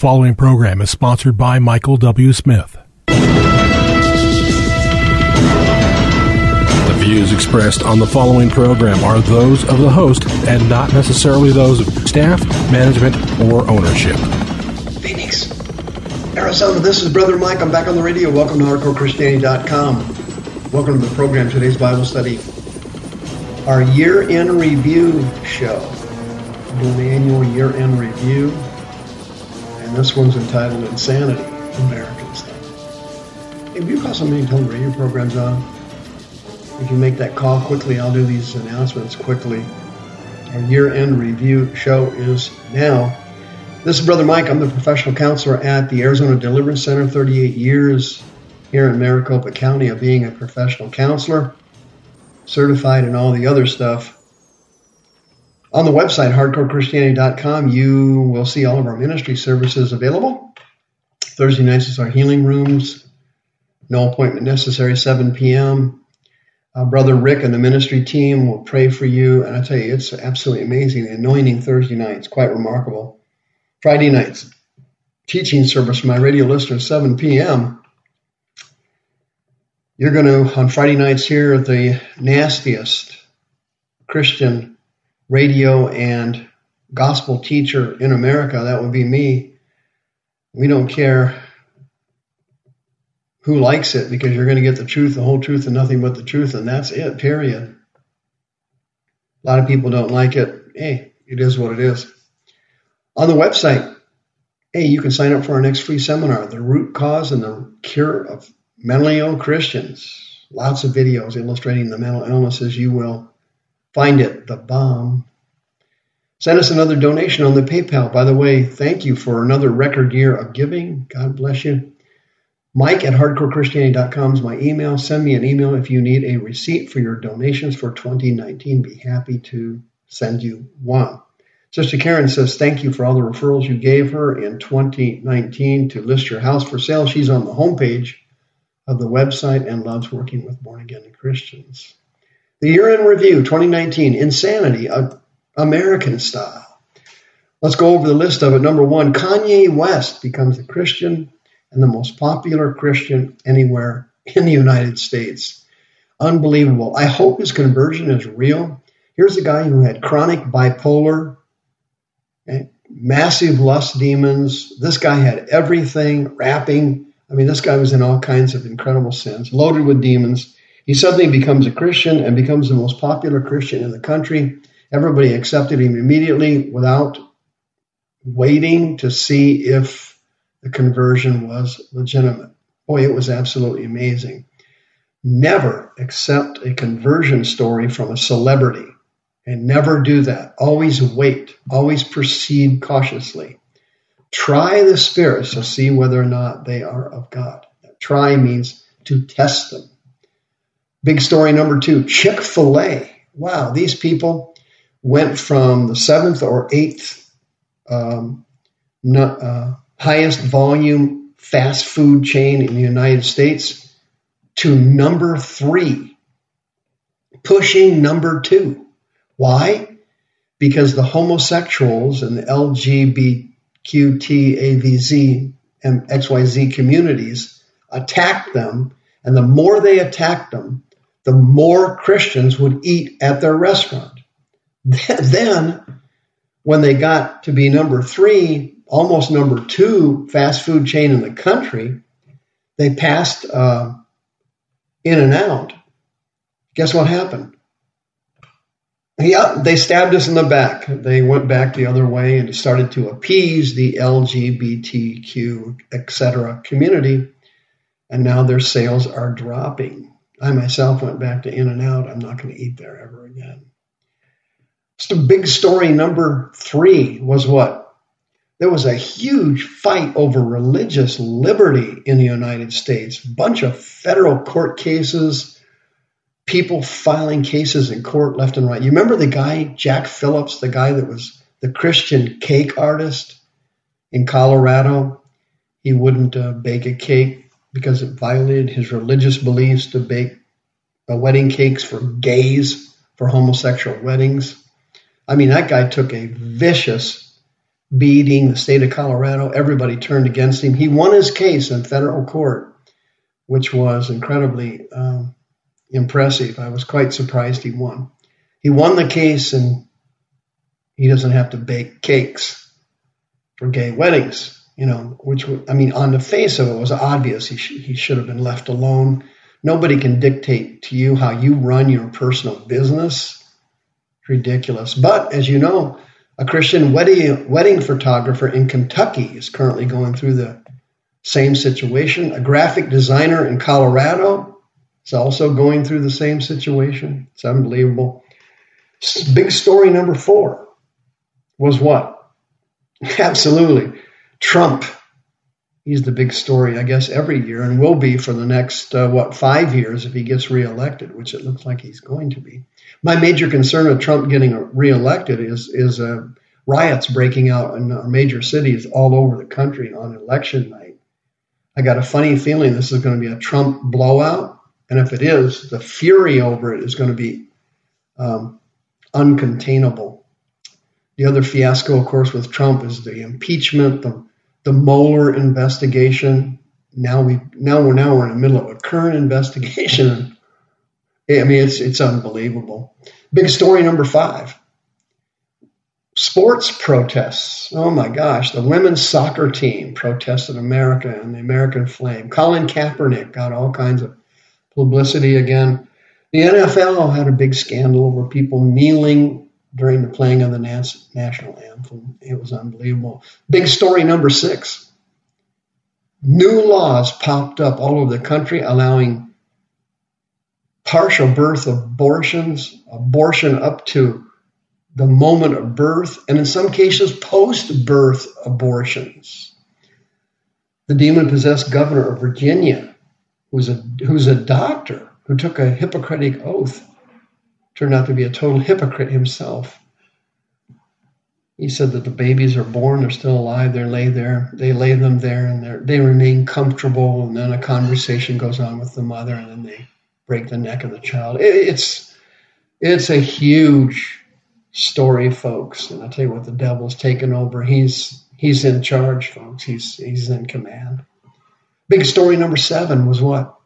following program is sponsored by Michael W. Smith. The views expressed on the following program are those of the host and not necessarily those of staff, management, or ownership. Phoenix, Arizona, this is Brother Mike. I'm back on the radio. Welcome to HardcoreChristianity.com. Welcome to the program, today's Bible study. Our year in review show. Doing the annual year in review and this one's entitled Insanity, American Stuff. If you call and tell them radio program's on, if you make that call quickly, I'll do these announcements quickly. Our year-end review show is now. This is Brother Mike. I'm the professional counselor at the Arizona Deliverance Center, 38 years here in Maricopa County of being a professional counselor, certified in all the other stuff. On the website, hardcorechristianity.com, you will see all of our ministry services available. Thursday nights is our healing rooms. No appointment necessary, 7 p.m. Uh, Brother Rick and the ministry team will pray for you. And I tell you, it's absolutely amazing. The anointing Thursday nights, quite remarkable. Friday nights, teaching service for my radio listeners, 7 p.m. You're going to, on Friday nights, hear the nastiest Christian radio and gospel teacher in America, that would be me. We don't care who likes it because you're going to get the truth, the whole truth, and nothing but the truth, and that's it, period. A lot of people don't like it. Hey, it is what it is. On the website, hey, you can sign up for our next free seminar, The Root Cause and the Cure of Mentally Ill Christians. Lots of videos illustrating the mental illnesses you will Find it, the bomb. Send us another donation on the PayPal. By the way, thank you for another record year of giving. God bless you. Mike at hardcorechristianity.com is my email. Send me an email if you need a receipt for your donations for 2019. Be happy to send you one. Sister Karen says, Thank you for all the referrals you gave her in 2019 to list your house for sale. She's on the homepage of the website and loves working with born again Christians. The year in review 2019 Insanity, uh, American style. Let's go over the list of it. Number one, Kanye West becomes a Christian and the most popular Christian anywhere in the United States. Unbelievable. I hope his conversion is real. Here's a guy who had chronic bipolar, okay, massive lust demons. This guy had everything, rapping. I mean, this guy was in all kinds of incredible sins, loaded with demons. He suddenly becomes a Christian and becomes the most popular Christian in the country. Everybody accepted him immediately without waiting to see if the conversion was legitimate. Boy, it was absolutely amazing. Never accept a conversion story from a celebrity and never do that. Always wait, always proceed cautiously. Try the spirits to see whether or not they are of God. Try means to test them. Big story number two Chick fil A. Wow, these people went from the seventh or eighth um, uh, highest volume fast food chain in the United States to number three, pushing number two. Why? Because the homosexuals and the LGBTQTAVZ and XYZ communities attacked them, and the more they attacked them, the more Christians would eat at their restaurant. Then, when they got to be number three, almost number two fast food chain in the country, they passed uh, In-N-Out. Guess what happened? Yeah, they stabbed us in the back. They went back the other way and started to appease the LGBTQ, etc. community, and now their sales are dropping. I myself went back to In-N-Out. I'm not going to eat there ever again. A big story number three was what? There was a huge fight over religious liberty in the United States. Bunch of federal court cases, people filing cases in court left and right. You remember the guy, Jack Phillips, the guy that was the Christian cake artist in Colorado? He wouldn't uh, bake a cake because it violated his religious beliefs to bake wedding cakes for gays for homosexual weddings. I mean, that guy took a vicious beating, the state of Colorado, everybody turned against him. He won his case in federal court, which was incredibly um, impressive. I was quite surprised he won. He won the case and he doesn't have to bake cakes for gay weddings, you know, which, I mean, on the face of it was obvious he, sh- he should have been left alone. Nobody can dictate to you how you run your personal business. Ridiculous. But as you know, a Christian wedding, wedding photographer in Kentucky is currently going through the same situation. A graphic designer in Colorado is also going through the same situation. It's unbelievable. Big story number four was what? Absolutely. Trump. He's the big story, I guess, every year and will be for the next, uh, what, five years if he gets reelected, which it looks like he's going to be. My major concern with Trump getting reelected is is uh, riots breaking out in major cities all over the country on election night. I got a funny feeling this is going to be a Trump blowout, and if it is, the fury over it is going to be um, uncontainable. The other fiasco, of course, with Trump is the impeachment, the the Mueller investigation. Now we now we're now we're in the middle of a current investigation I mean, it's it's unbelievable. Big story number five. Sports protests. Oh my gosh, the women's soccer team protested America and the American flame. Colin Kaepernick got all kinds of publicity again. The NFL had a big scandal over people kneeling during the playing of the national anthem. It was unbelievable. Big story number six. New laws popped up all over the country allowing partial birth abortions, abortion up to the moment of birth, and in some cases, post birth abortions. The demon possessed governor of Virginia, who's a, who's a doctor who took a Hippocratic oath, turned out to be a total hypocrite himself. He said that the babies are born, they're still alive, they lay there, they lay them there, and they remain comfortable, and then a conversation goes on with the mother, and then they break the neck of the child. It, it's it's a huge story, folks. And I tell you what, the devil's taken over. He's he's in charge, folks. He's he's in command. Big story number seven was what?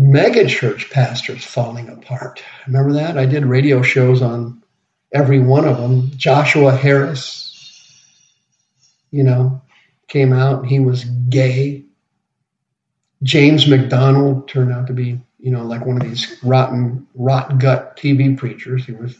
Mega church pastors falling apart. Remember that? I did radio shows on every one of them. Joshua Harris, you know, came out. He was gay. James MacDonald turned out to be, you know, like one of these rotten, rot gut TV preachers. He was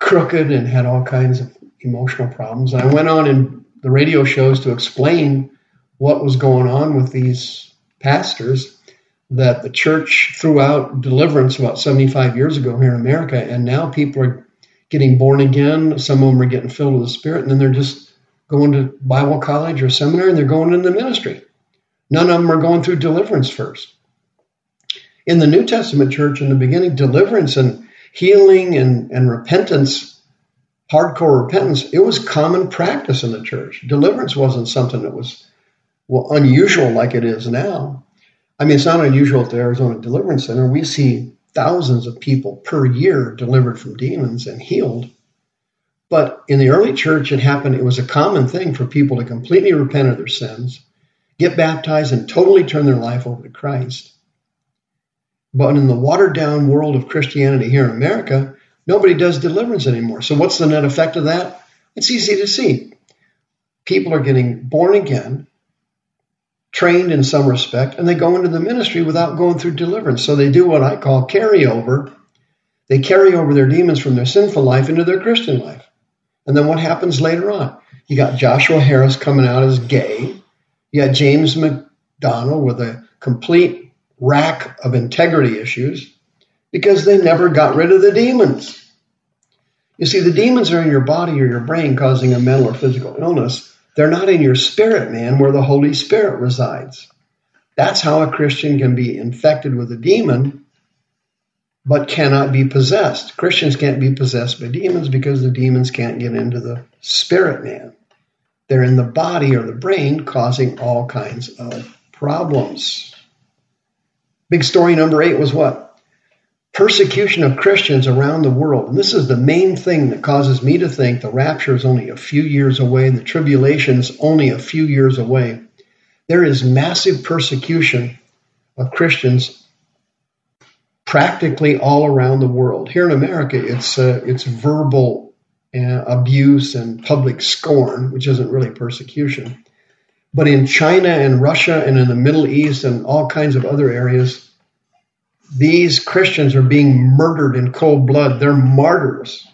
crooked and had all kinds of emotional problems. And I went on in the radio shows to explain what was going on with these pastors that the church threw out deliverance about 75 years ago here in America, and now people are getting born again. Some of them are getting filled with the Spirit, and then they're just going to Bible college or seminary, and they're going into ministry. None of them are going through deliverance first. In the New Testament church, in the beginning, deliverance and healing and, and repentance, hardcore repentance, it was common practice in the church. Deliverance wasn't something that was well, unusual like it is now. I mean, it's not unusual at the Arizona Deliverance Center. We see thousands of people per year delivered from demons and healed. But in the early church, it happened, it was a common thing for people to completely repent of their sins get baptized, and totally turn their life over to Christ. But in the watered down world of Christianity here in America, nobody does deliverance anymore. So, what's the net effect of that? It's easy to see. People are getting born again, trained in some respect, and they go into the ministry without going through deliverance. So, they do what I call carryover. They carry over their demons from their sinful life into their Christian life. And then what happens later on? You got Joshua Harris coming out as gay. You got James MacDonald with a complete rack of integrity issues because they never got rid of the demons. You see, the demons are in your body or your brain causing a mental or physical illness. They're not in your spirit, man, where the Holy Spirit resides. That's how a Christian can be infected with a demon, but cannot be possessed. Christians can't be possessed by demons because the demons can't get into the spirit man. They're in the body or the brain, causing all kinds of problems. Big story number eight was what? Persecution of Christians around the world. And this is the main thing that causes me to think the rapture is only a few years away, the tribulation is only a few years away. There is massive persecution of Christians practically all around the world. Here in America, it's uh, it's verbal uh, abuse and public scorn, which isn't really persecution. But in China and Russia and in the Middle East and all kinds of other areas, these Christians are being murdered in cold blood. They're martyrs.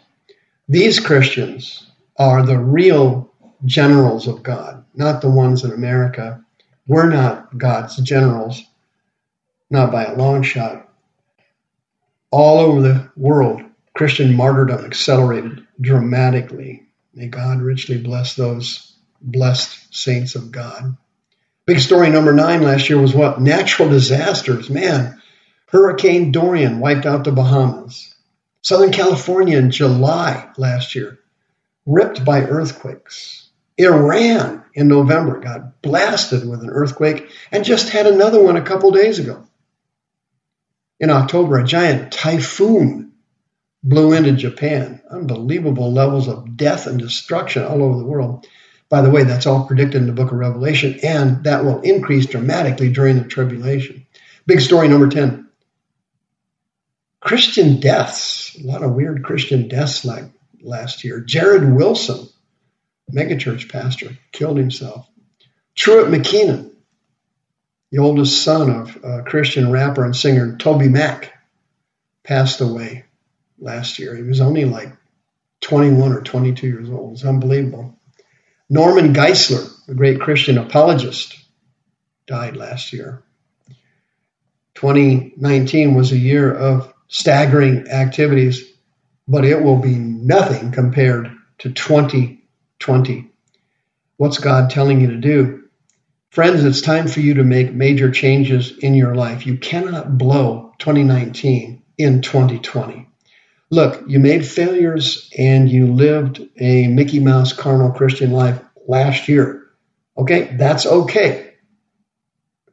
These Christians are the real generals of God, not the ones in America. We're not God's generals, not by a long shot. All over the world, Christian martyrdom accelerated dramatically. May God richly bless those blessed saints of God. Big story number nine last year was what? Natural disasters. Man, Hurricane Dorian wiped out the Bahamas. Southern California in July last year, ripped by earthquakes. Iran in November got blasted with an earthquake and just had another one a couple days ago. In October, a giant typhoon blew into Japan. Unbelievable levels of death and destruction all over the world. By the way, that's all predicted in the book of Revelation, and that will increase dramatically during the tribulation. Big story number 10 Christian deaths, a lot of weird Christian deaths like last year. Jarrid Wilson, megachurch pastor, killed himself. Truett McKinnon, the oldest son of a Christian rapper and singer TobyMac, passed away last year. He was only like 21 or 22 years old. It's unbelievable. Norman Geisler, a great Christian apologist, died last year. 2019 was a year of staggering activities, but it will be nothing compared to 2020. What's God telling you to do? Friends, it's time for you to make major changes in your life. You cannot blow 2019 in 2020. Look, you made failures and you lived a Mickey Mouse carnal Christian life last year. Okay, that's okay.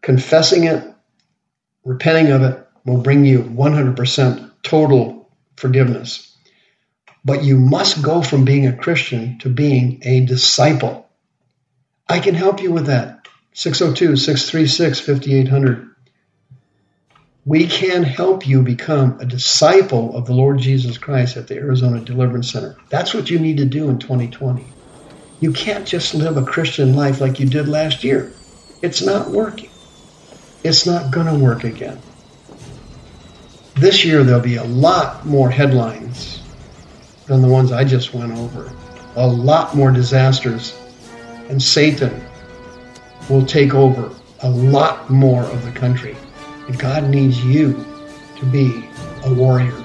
Confessing it, repenting of it, will bring you 100% total forgiveness. But you must go from being a Christian to being a disciple. I can help you with that. 602 636 5800. We can help you become a disciple of the Lord Jesus Christ at the Arizona Deliverance Center. That's what you need to do in 2020. You can't just live a Christian life like you did last year. It's not working. It's not going to work again. This year, there'll be a lot more headlines than the ones I just went over. A lot more disasters. And Satan will take over a lot more of the country. And God needs you to be a warrior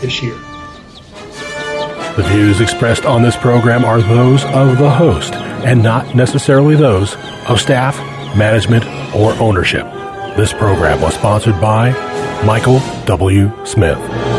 this year. The views expressed on this program are those of the host and not necessarily those of staff, management, or ownership. This program was sponsored by Michael W. Smith.